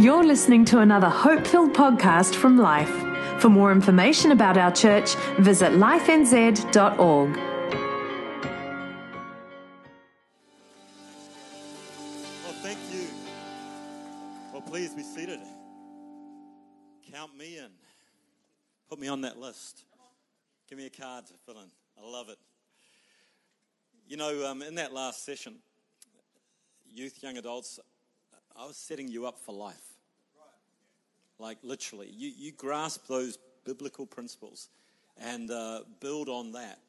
You're listening to another hope filled podcast from Life. For more information about our church, visit lifenz.org. Well, thank you. Well, please be seated. Count me in. Put me on that list. Give me a card to fill in. I love it. You know, um, in that last session, youth, young adults, I was setting you up for life. Like literally, you, you grasp those biblical principles and uh, build on that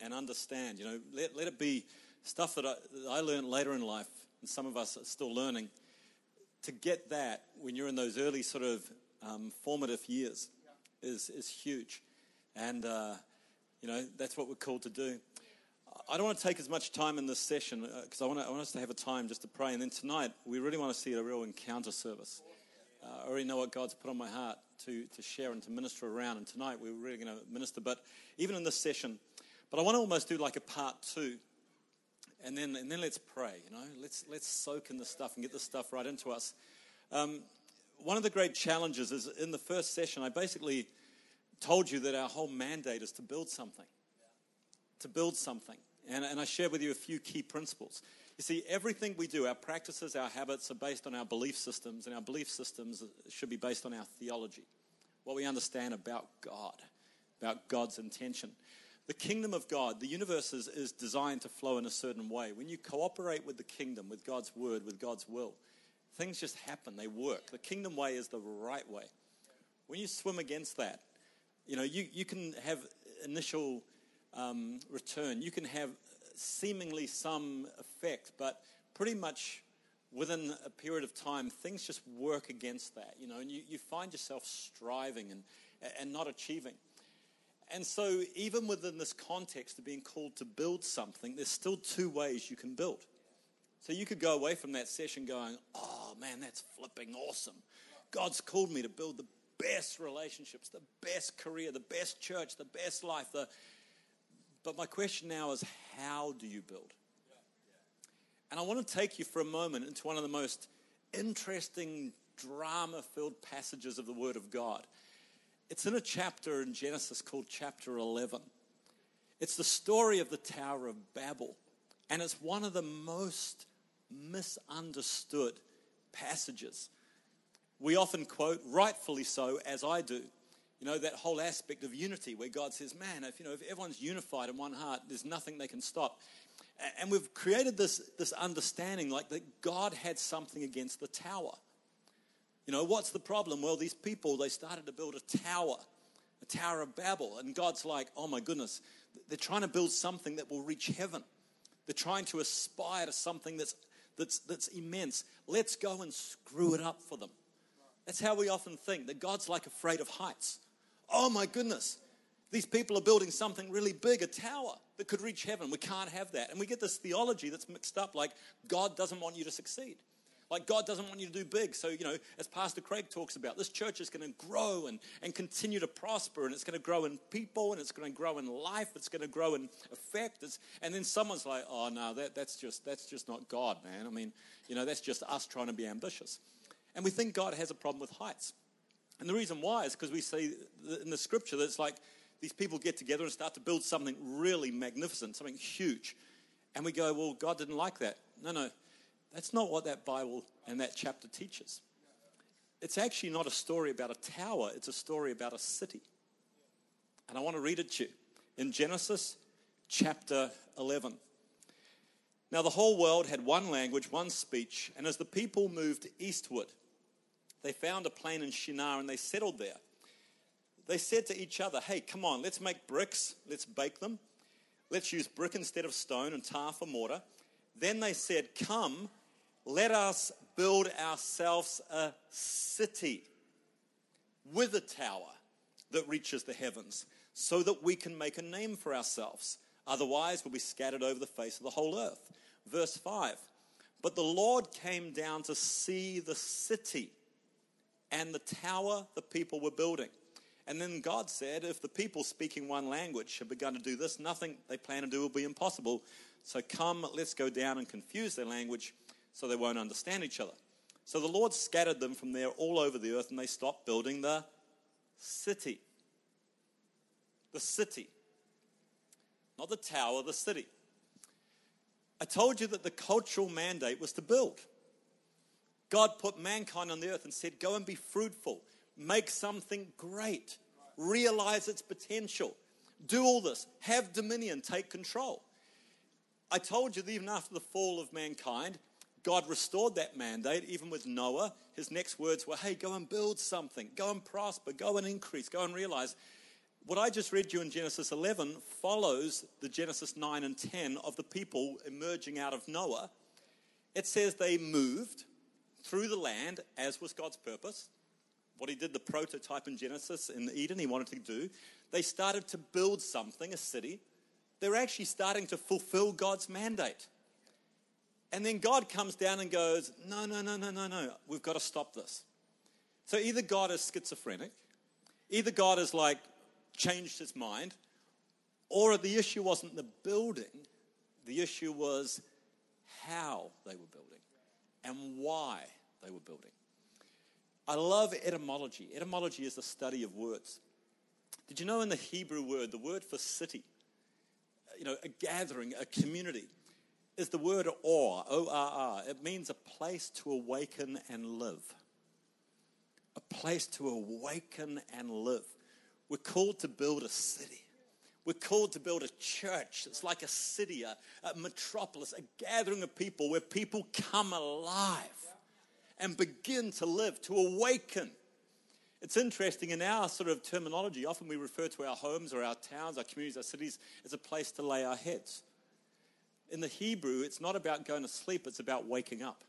and understand. You know, let, let it be stuff that I, that I learned later in life, and some of us are still learning. To get that when you're in those early sort of um, formative years is, is huge. And, uh, you know, that's what we're called to do. I don't want to take as much time in this session because uh, I, I, want us to have a time just to pray. And then tonight, we really want to see a real encounter service. Uh, I already know what God's put on my heart to, to share and to minister around. And tonight, we're really going to minister. But even in this session, but I want to almost do like a part two. And then, and then let's pray, you know. Let's, let's soak in the stuff and get the stuff right into us. Um, one of the great challenges is in the first session, I basically told you that our whole mandate is to build something. To build something. And, and I shared with you a few key principles. You see, everything we do, our practices, our habits are based on our belief systems, and our belief systems should be based on our theology, what we understand about God, about God's intention. The kingdom of God, the universe is, is designed to flow in a certain way. When you cooperate with the kingdom, with God's word, with God's will, things just happen, they work. The kingdom way is the right way. When you swim against that, you know, you, you can have initial um, return. You can have seemingly some effect, but pretty much within a period of time, things just work against that, you know, and you, you find yourself striving and, and not achieving. And so, even within this context of being called to build something, there's still two ways you can build. So, you could go away from that session going, oh man, that's flipping awesome. God's called me to build the best relationships, the best career, the best church, the best life, the, but my question now is how do you build? And I want to take you for a moment into one of the most interesting, drama filled passages of the Word of God. It's in a chapter in Genesis called chapter 11. It's the story of the Tower of Babel, and it's one of the most misunderstood passages. We often quote, rightfully so, as I do, you know, that whole aspect of unity where God says, man, if, you know, if everyone's unified in one heart, there's nothing they can stop. And we've created this, this understanding like that God had something against the tower. You know, what's the problem? Well, these people, they started to build a tower, a Tower of Babel. And God's like, oh my goodness, they're trying to build something that will reach heaven. They're trying to aspire to something that's, that's, that's immense. Let's go and screw it up for them. That's how we often think that God's like afraid of heights oh my goodness, these people are building something really big, a tower that could reach heaven. We can't have that. And we get this theology that's mixed up like God doesn't want you to succeed. Like God doesn't want you to do big. So, you know, as Pastor Craig talks about, this church is going to grow and, and continue to prosper, and it's going to grow in people, and it's going to grow in life, it's going to grow in effect. It's, and then someone's like, oh no, that, that's just that's just not God, man. I mean, you know, that's just us trying to be ambitious. And we think God has a problem with heights. And the reason why is because we see in the scripture that it's like these people get together and start to build something really magnificent, something huge. And we go, well, God didn't like that. No, no, that's not what that Bible and that chapter teaches. It's actually not a story about a tower, it's a story about a city. And I want to read it to you in Genesis chapter 11. Now, the whole world had one language, one speech, and as the people moved eastward, they found a plain in Shinar and they settled there. They said to each other, Hey, come on, let's make bricks, let's bake them. Let's use brick instead of stone and tar for mortar. Then they said, Come, let us build ourselves a city with a tower that reaches the heavens, so that we can make a name for ourselves. Otherwise, we'll be scattered over the face of the whole earth. Verse 5 But the Lord came down to see the city and the tower the people were building. And then God said, if the people speaking one language have begun to do this, nothing they plan to do will be impossible. So come, let's go down and confuse their language so they won't understand each other. So the Lord scattered them from there all over the earth, and they stopped building the city. The city. Not the tower, the city. I told you that the cultural mandate was to build. God put mankind on the earth and said, Go and be fruitful, make something great, realize its potential, do all this, have dominion, take control. I told you that even after the fall of mankind, God restored that mandate, even with Noah. His next words were, Hey, go and build something, go and prosper, go and increase, go and realize. What I just read you in Genesis 11 follows the Genesis 9 and 10 of the people emerging out of Noah. It says they moved through the land, as was God's purpose. What he did, the prototype in Genesis in Eden, he wanted to do. They started to build something, a city. They're actually starting to fulfill God's mandate. And then God comes down and goes, No, no, no, no, no, no. We've got to stop this. So either God is schizophrenic, either God has like changed his mind, or the issue wasn't the building, the issue was how they were building and why they were building. I love etymology. Etymology is the study of words. Did you know in the Hebrew word, the word for city, you know, a gathering, a community, is the word or, O R R. It means a place to awaken and live. A place to awaken and live. We're called to build a city. We're called to build a church. that's like a city, a, a metropolis, a gathering of people where people come alive and begin to live, to awaken. It's interesting in our sort of terminology, often we refer to our homes or our towns, our communities, our cities as a place to lay our heads in the Hebrew, it's not about going to sleep, it's about waking up.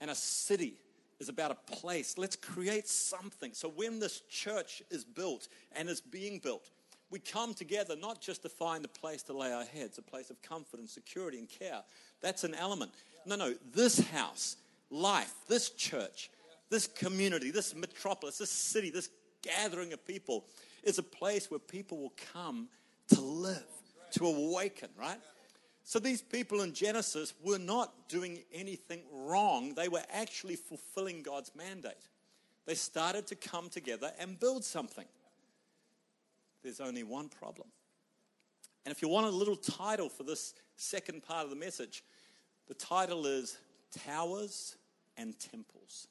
And a city is about a place. Let's create something. So when this church is built and is being built, we come together not just to find a place to lay our heads, a place of comfort and security and care. That's an element. No, no, this house, life, this church, this community, this metropolis, this city, this gathering of people is a place where people will come to live, to awaken, right? So these people in Genesis were not doing anything wrong. They were actually fulfilling God's mandate. They started to come together and build something. There's only one problem. And if you want a little title for this second part of the message, the title is Towers and Temples.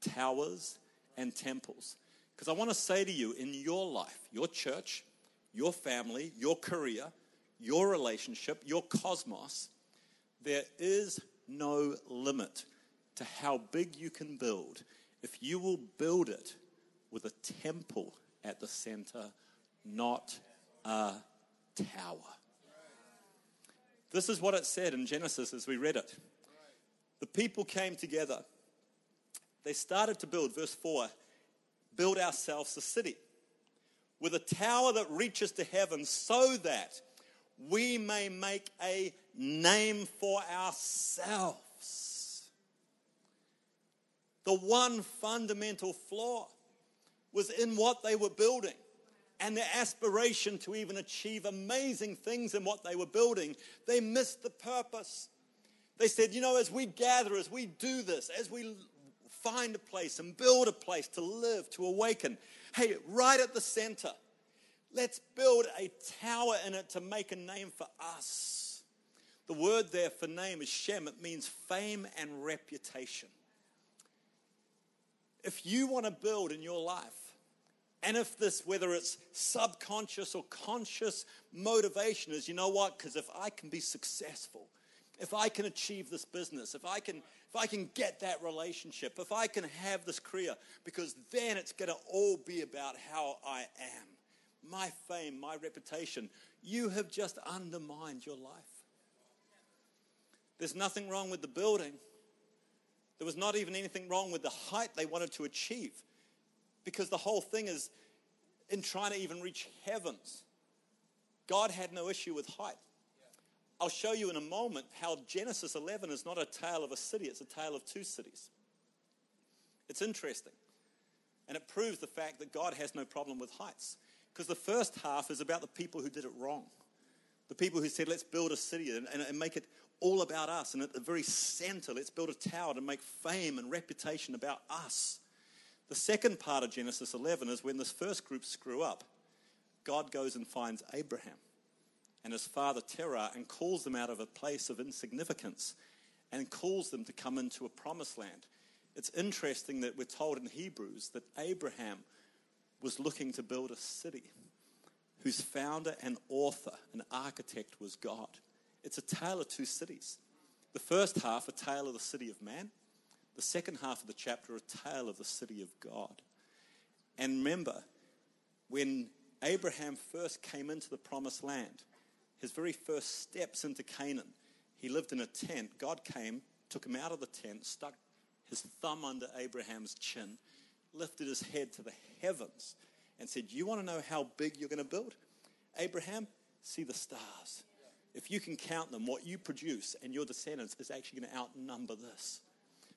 Towers and Temples. Because I want to say to you, in your life, your church, your family, your career, your relationship, your cosmos, there is no limit to how big you can build if you will build it with a temple at the center, not a tower. This is what it said in Genesis as we read it. The people came together. They started to build, verse 4 build ourselves a city with a tower that reaches to heaven so that we may make a name for ourselves. The one fundamental flaw was in what they were building and their aspiration to even achieve amazing things in what they were building. They missed the purpose. They said, you know, as we gather, as we do this, as we find a place and build a place to live, to awaken, hey, right at the center, Let's build a tower in it to make a name for us. The word there for name is Shem. It means fame and reputation. If you want to build in your life, and if this, whether it's subconscious or conscious motivation, is you know what? Because if I can be successful, if I can achieve this business, if I can, if I can get that relationship, if I can have this career, because then it's going to all be about how I am my fame, my reputation, you have just undermined your life. There's nothing wrong with the building. There was not even anything wrong with the height they wanted to achieve because the whole thing is in trying to even reach heavens. God had no issue with height. I'll show you in a moment how Genesis 11 is not a tale of a city, it's a tale of two cities. It's interesting. And it proves the fact that God has no problem with heights. Because the first half is about the people who did it wrong. The people who said, let's build a city and, and, and make it all about us. And at the very center, let's build a tower to make fame and reputation about us. The second part of Genesis 11 is when this first group screw up, God goes and finds Abraham and his father Terah and calls them out of a place of insignificance and calls them to come into a promised land. It's interesting that we're told in Hebrews that Abraham was looking to build a city whose founder and author and architect was God. It's a tale of two cities. The first half, a tale of the city of man. The second half of the chapter, a tale of the city of God. And remember, when Abraham first came into the promised land, his very first steps into Canaan, he lived in a tent. God came, took him out of the tent, stuck his thumb under Abraham's chin, lifted his head to the heavens, and said, You want to know how big you're going to build? Abraham, see the stars. If you can count them, what you produce and your descendants is actually going to outnumber this.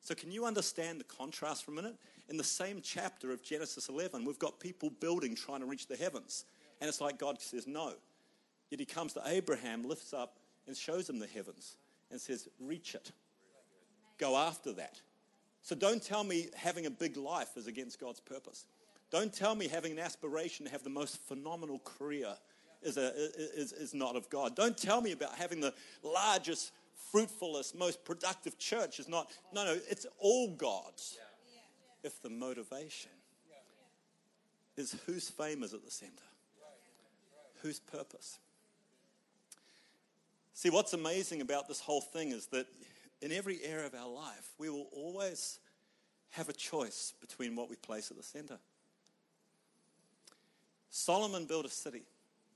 So, can you understand the contrast for a minute? In the same chapter of Genesis 11, we've got people building trying to reach the heavens. And it's like God says, No. Yet he comes to Abraham, lifts up, and shows him the heavens and says, Reach it. Go after that. So don't tell me having a big life is against God's purpose. Don't tell me having an aspiration to have the most phenomenal career is, a, is, is not of God. Don't tell me about having the largest, fruitfulest, most productive church is not. No, no, it's all God's. If the motivation is whose fame is at the center, whose purpose. See, what's amazing about this whole thing is that in every area of our life, we will always have a choice between what we place at the center. Solomon built a city,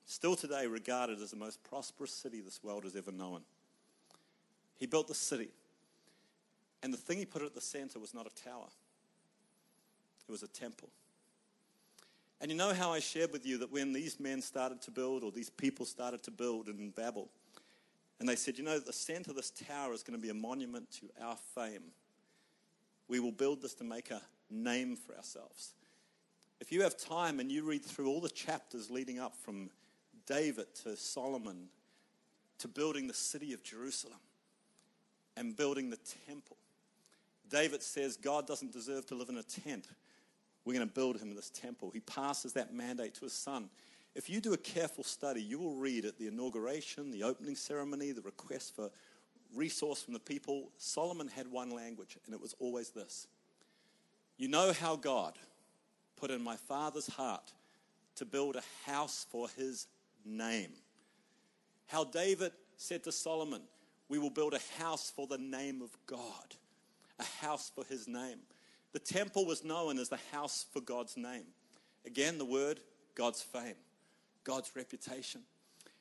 still today regarded as the most prosperous city this world has ever known. He built the city, and the thing he put at the center was not a tower, it was a temple. And you know how I shared with you that when these men started to build, or these people started to build in Babel, and they said, you know, the center of this tower is going to be a monument to our fame. We will build this to make a name for ourselves. If you have time and you read through all the chapters leading up from David to Solomon to building the city of Jerusalem and building the temple, David says God doesn't deserve to live in a tent. We're going to build him this temple. He passes that mandate to his son. If you do a careful study, you will read at the inauguration, the opening ceremony, the request for resource from the people, Solomon had one language, and it was always this You know how God put in my father's heart to build a house for his name. How David said to Solomon, We will build a house for the name of God, a house for his name. The temple was known as the house for God's name. Again, the word, God's fame. God's reputation.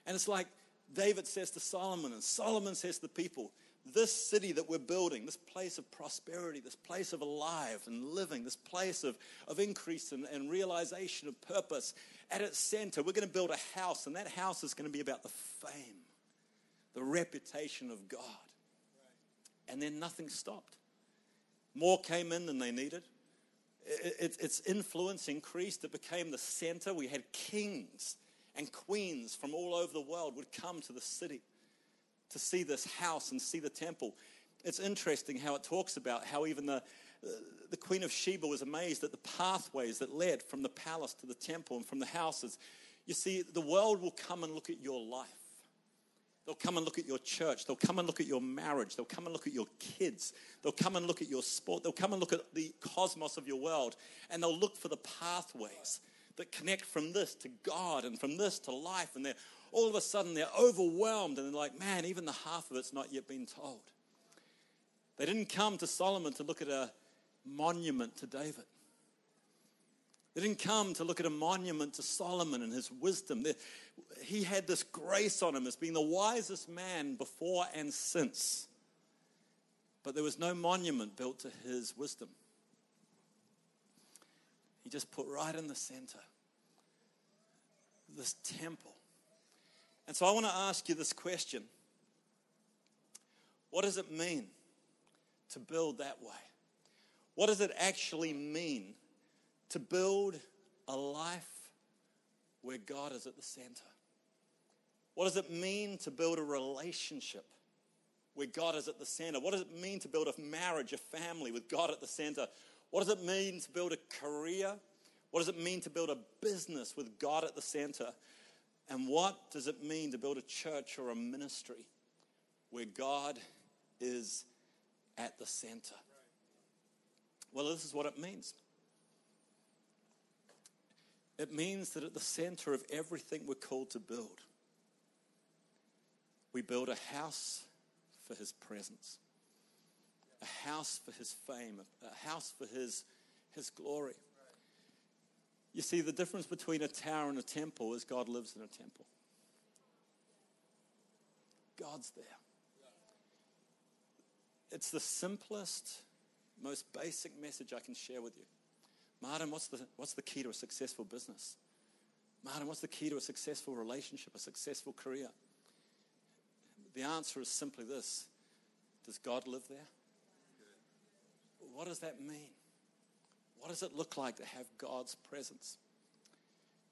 And it's like David says to Solomon, and Solomon says to the people, this city that we're building, this place of prosperity, this place of alive and living, this place of, of increase and, and realization of purpose, at its center, we're going to build a house, and that house is going to be about the fame, the reputation of God. And then nothing stopped. More came in than they needed. It, it, its influence increased. It became the center. We had kings and queens from all over the world would come to the city to see this house and see the temple. It's interesting how it talks about how even the, the Queen of Sheba was amazed at the pathways that led from the palace to the temple and from the houses. You see, the world will come and look at your life. They'll come and look at your church. They'll come and look at your marriage. They'll come and look at your kids. They'll come and look at your sport. They'll come and look at the cosmos of your world. And they'll look for the pathways that connect from this to God and from this to life. And they're all of a sudden they're overwhelmed and they're like, man, even the half of it's not yet been told. They didn't come to Solomon to look at a monument to David. They didn't come to look at a monument to Solomon and his wisdom. He had this grace on him as being the wisest man before and since. But there was no monument built to his wisdom. He just put right in the center this temple. And so I want to ask you this question What does it mean to build that way? What does it actually mean to build a life where God is at the center? What does it mean to build a relationship where God is at the center? What does it mean to build a marriage, a family with God at the center? What does it mean to build a career? What does it mean to build a business with God at the center? And what does it mean to build a church or a ministry where God is at the center? Well, this is what it means. It means that at the center of everything we're called to build, we build a house for his presence, a house for his fame, a house for his, his glory. You see, the difference between a tower and a temple is God lives in a temple. God's there. It's the simplest, most basic message I can share with you. Martin, what's the, what's the key to a successful business? Martin, what's the key to a successful relationship, a successful career? The answer is simply this Does God live there? What does that mean? What does it look like to have God's presence?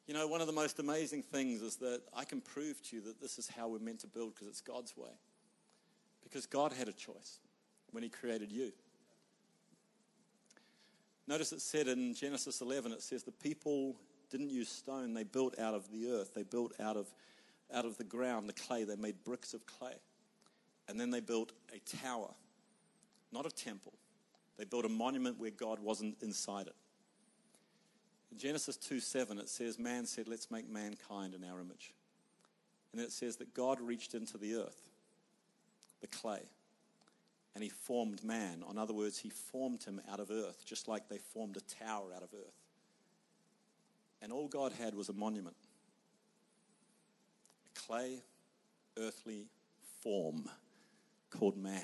You know, one of the most amazing things is that I can prove to you that this is how we're meant to build because it's God's way. Because God had a choice when He created you. Notice it said in Genesis 11, it says the people didn't use stone, they built out of the earth, they built out of, out of the ground, the clay, they made bricks of clay. And then they built a tower, not a temple. They built a monument where God wasn't inside it. In Genesis 2 7, it says, Man said, Let's make mankind in our image. And it says that God reached into the earth, the clay, and he formed man. In other words, he formed him out of earth, just like they formed a tower out of earth. And all God had was a monument a clay, earthly form called man.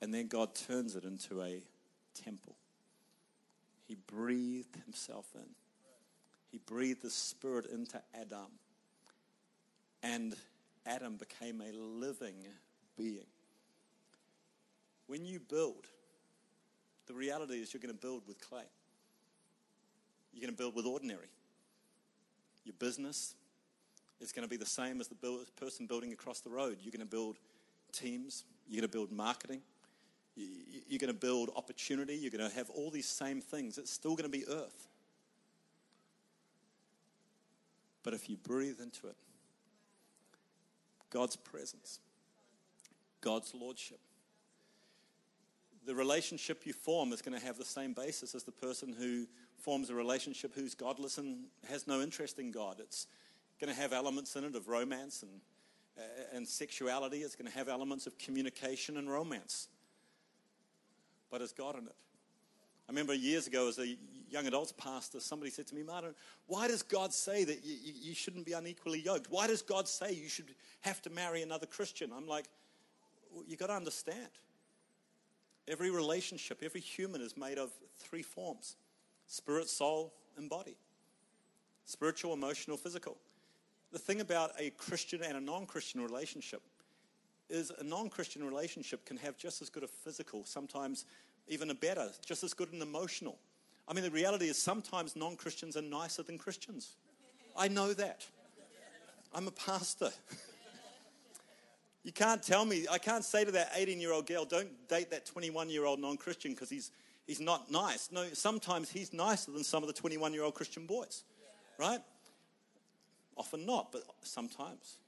And then God turns it into a temple. He breathed himself in. He breathed the Spirit into Adam. And Adam became a living being. When you build, the reality is you're going to build with clay. You're going to build with ordinary. Your business is going to be the same as the person building across the road. You're going to build teams, you're going to build marketing, you're going to build opportunity, you're going to have all these same things. It's still going to be earth. But if you breathe into it, God's presence, God's lordship, the relationship you form is going to have the same basis as the person who forms a relationship who's godless and has no interest in God. It's going to have elements in it of romance and, uh, and sexuality. It's going to have elements of communication and romance. But it's God in it. I remember years ago as a young adults pastor, somebody said to me, Martin, why does God say that you, you shouldn't be unequally yoked? Why does God say you should have to marry another Christian? I'm like, well, you've got to understand. Every relationship, every human is made of three forms spirit, soul, and body spiritual, emotional, physical. The thing about a Christian and a non Christian relationship is a non Christian relationship can have just as good a physical, sometimes even a better, just as good an emotional. I mean, the reality is sometimes non Christians are nicer than Christians. I know that. I'm a pastor. You can't tell me, I can't say to that 18 year old girl, don't date that 21 year old non Christian because he's, he's not nice. No, sometimes he's nicer than some of the 21 year old Christian boys, right? Often not, but sometimes.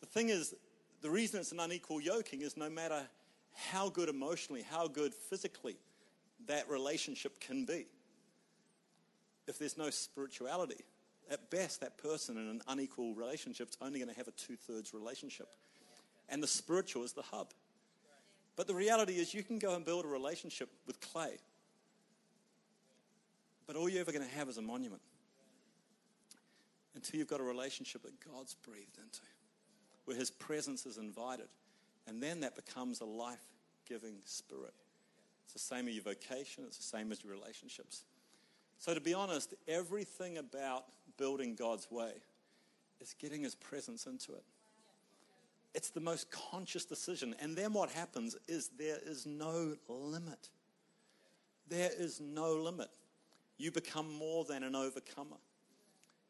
The thing is, the reason it's an unequal yoking is no matter how good emotionally, how good physically that relationship can be, if there's no spirituality, at best, that person in an unequal relationship is only going to have a two thirds relationship and the spiritual is the hub. But the reality is, you can go and build a relationship with clay, but all you're ever going to have is a monument until you've got a relationship that God's breathed into, where His presence is invited. And then that becomes a life giving spirit. It's the same as your vocation, it's the same as your relationships. So, to be honest, everything about building God's way is getting His presence into it. It's the most conscious decision. And then what happens is there is no limit. There is no limit. You become more than an overcomer.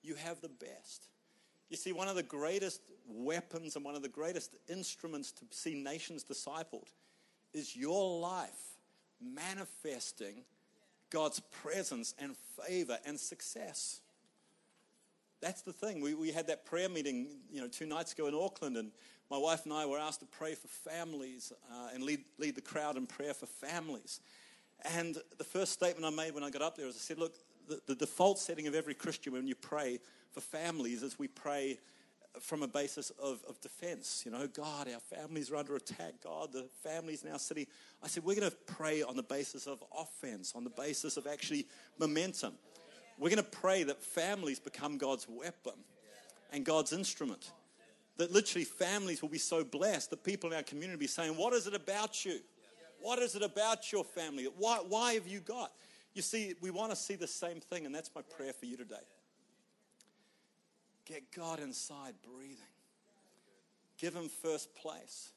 You have the best. You see, one of the greatest weapons and one of the greatest instruments to see nations discipled is your life manifesting God's presence and favor and success. That's the thing. We, we had that prayer meeting, you know, two nights ago in Auckland, and my wife and I were asked to pray for families uh, and lead, lead the crowd in prayer for families. And the first statement I made when I got up there was I said, look, the, the default setting of every Christian when you pray for families is we pray from a basis of, of defense. You know, God, our families are under attack. God, the families in our city. I said, we're going to pray on the basis of offense, on the basis of actually momentum. We're going to pray that families become God's weapon and God's instrument. That literally families will be so blessed that people in our community will be saying, What is it about you? What is it about your family? Why, why have you got? You see, we want to see the same thing, and that's my prayer for you today. Get God inside breathing. Give Him first place,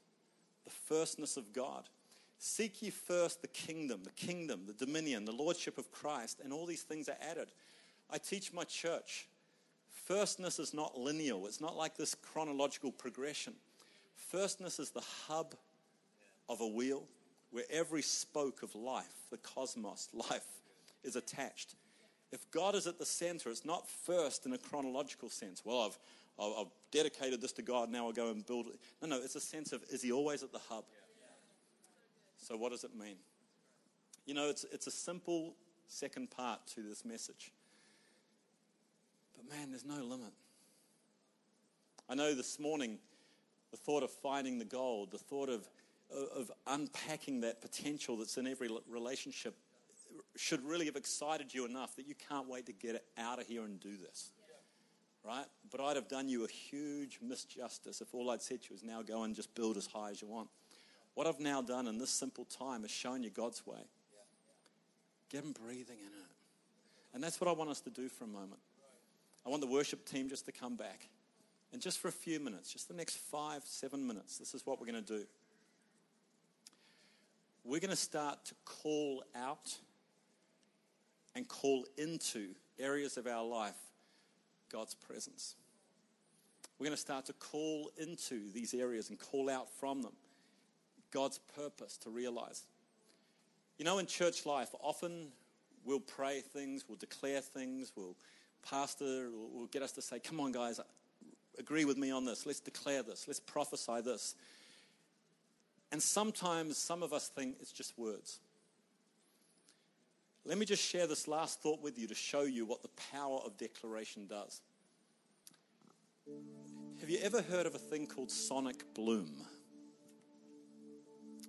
the firstness of God. Seek ye first the kingdom, the kingdom, the dominion, the lordship of Christ, and all these things are added. I teach my church. Firstness is not linear, it's not like this chronological progression. Firstness is the hub of a wheel where every spoke of life, the cosmos, life, is attached. If God is at the center, it's not first in a chronological sense. Well, I've, I've dedicated this to God, now I'll go and build it. No, no, it's a sense of is He always at the hub? So, what does it mean? You know, it's, it's a simple second part to this message. But man, there's no limit. I know this morning the thought of finding the gold, the thought of, of unpacking that potential that's in every relationship should really have excited you enough that you can't wait to get out of here and do this. Right? But I'd have done you a huge misjustice if all I'd said to you is now go and just build as high as you want. What I've now done in this simple time is shown you God's way. Get Him breathing in it. And that's what I want us to do for a moment. I want the worship team just to come back. And just for a few minutes, just the next five, seven minutes, this is what we're going to do. We're going to start to call out and call into areas of our life God's presence. We're going to start to call into these areas and call out from them God's purpose to realize. You know, in church life, often we'll pray things, we'll declare things, we'll, pastor will, get us to say, Come on, guys, agree with me on this. Let's declare this. Let's prophesy this. And sometimes some of us think it's just words. Let me just share this last thought with you to show you what the power of declaration does. Have you ever heard of a thing called sonic bloom?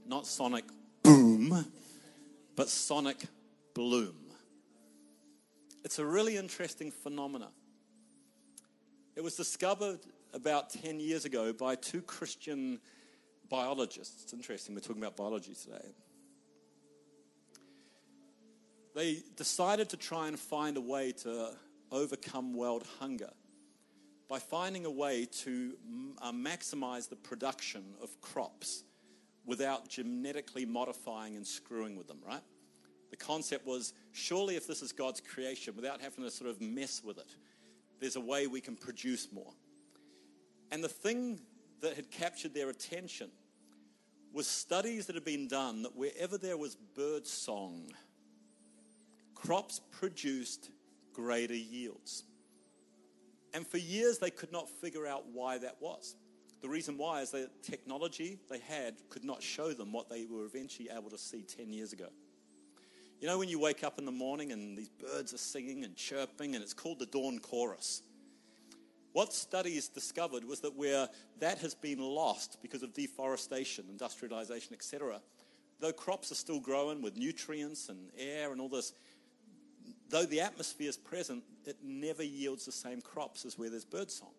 Not sonic boom, but sonic bloom. It's a really interesting phenomena. It was discovered about 10 years ago by two Christian biologists. It's interesting, we're talking about biology today they decided to try and find a way to overcome world hunger by finding a way to uh, maximize the production of crops without genetically modifying and screwing with them, right? The concept was surely if this is God's creation, without having to sort of mess with it, there's a way we can produce more. And the thing that had captured their attention was studies that had been done that wherever there was bird song, crops produced greater yields. And for years, they could not figure out why that was. The reason why is that technology they had could not show them what they were eventually able to see 10 years ago. You know, when you wake up in the morning and these birds are singing and chirping, and it's called the dawn chorus. What studies discovered was that where that has been lost because of deforestation, industrialization, etc., though crops are still growing with nutrients and air and all this, though the atmosphere is present, it never yields the same crops as where there's birdsong.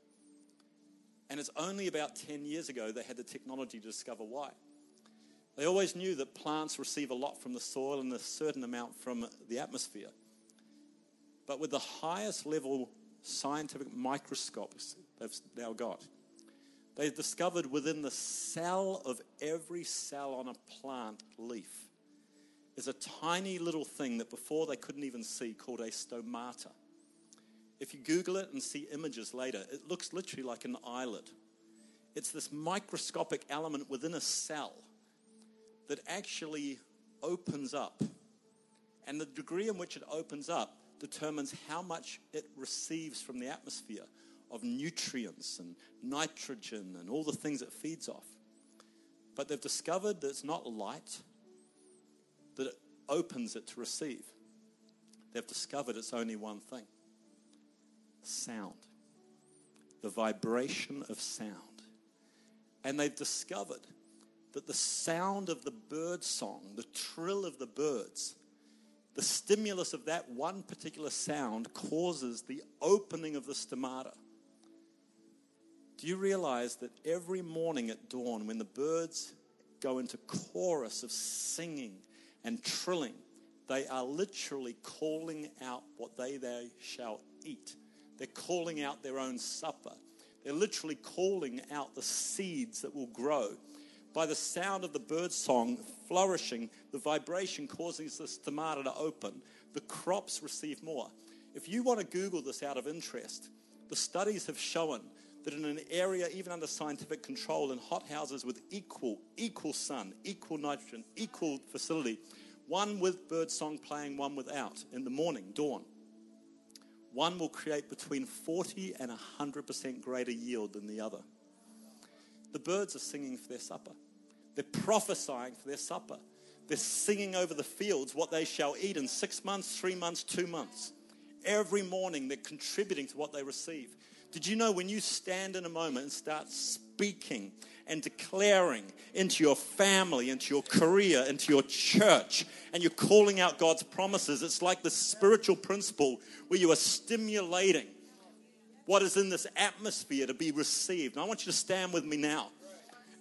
And it's only about 10 years ago they had the technology to discover why. They always knew that plants receive a lot from the soil and a certain amount from the atmosphere. But with the highest level scientific microscopes they've now got, they've discovered within the cell of every cell on a plant leaf is a tiny little thing that before they couldn't even see called a stomata. If you Google it and see images later, it looks literally like an eyelid. It's this microscopic element within a cell that actually opens up. And the degree in which it opens up determines how much it receives from the atmosphere of nutrients and nitrogen and all the things it feeds off. But they've discovered that it's not light that it opens it to receive. They've discovered it's only one thing sound, the vibration of sound. And they've discovered that the sound of the bird song, the trill of the birds, the stimulus of that one particular sound causes the opening of the stomata. Do you realize that every morning at dawn, when the birds go into chorus of singing and trilling, they are literally calling out what they, they shall eat. They're calling out their own supper. They're literally calling out the seeds that will grow. By the sound of the bird song flourishing, the vibration causing the stomata to open, the crops receive more. If you want to Google this out of interest, the studies have shown that in an area, even under scientific control, in hothouses with equal, equal sun, equal nitrogen, equal facility, one with bird song playing, one without, in the morning, dawn, one will create between 40 and 100% greater yield than the other. The birds are singing for their supper. They're prophesying for their supper. They're singing over the fields what they shall eat in six months, three months, two months. Every morning, they're contributing to what they receive. Did you know when you stand in a moment and start speaking and declaring into your family, into your career, into your church, and you're calling out God's promises, it's like the spiritual principle where you are stimulating what is in this atmosphere to be received. And I want you to stand with me now.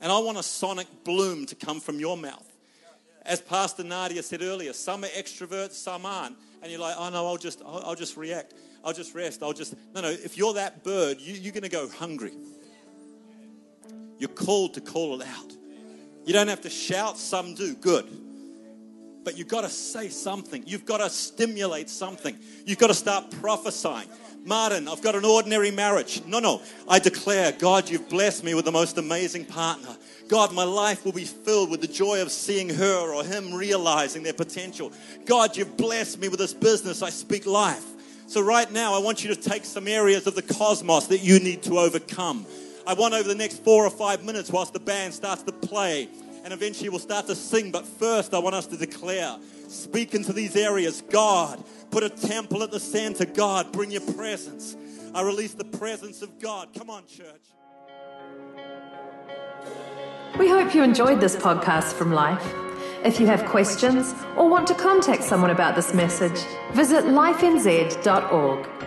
And I want a sonic bloom to come from your mouth. As Pastor Nadia said earlier, some are extroverts, some aren't. And you're like, oh no, I'll just, I'll, I'll just react. I'll just rest. I'll just, no, no. If you're that bird, you, you're going to go hungry. You're called to call it out. You don't have to shout, some do. Good. But you've got to say something. You've got to stimulate something. You've got to start prophesying. Martin, I've got an ordinary marriage. No, no. I declare, God, you've blessed me with the most amazing partner. God, my life will be filled with the joy of seeing her or him realizing their potential. God, you've blessed me with this business. I speak life. So, right now, I want you to take some areas of the cosmos that you need to overcome. I want over the next four or five minutes, whilst the band starts to play, and eventually we'll start to sing. But first, I want us to declare, speak into these areas. God, put a temple at the center. God, bring your presence. I release the presence of God. Come on, church. We hope you enjoyed this podcast from Life. If you have questions or want to contact someone about this message, visit lifenz.org.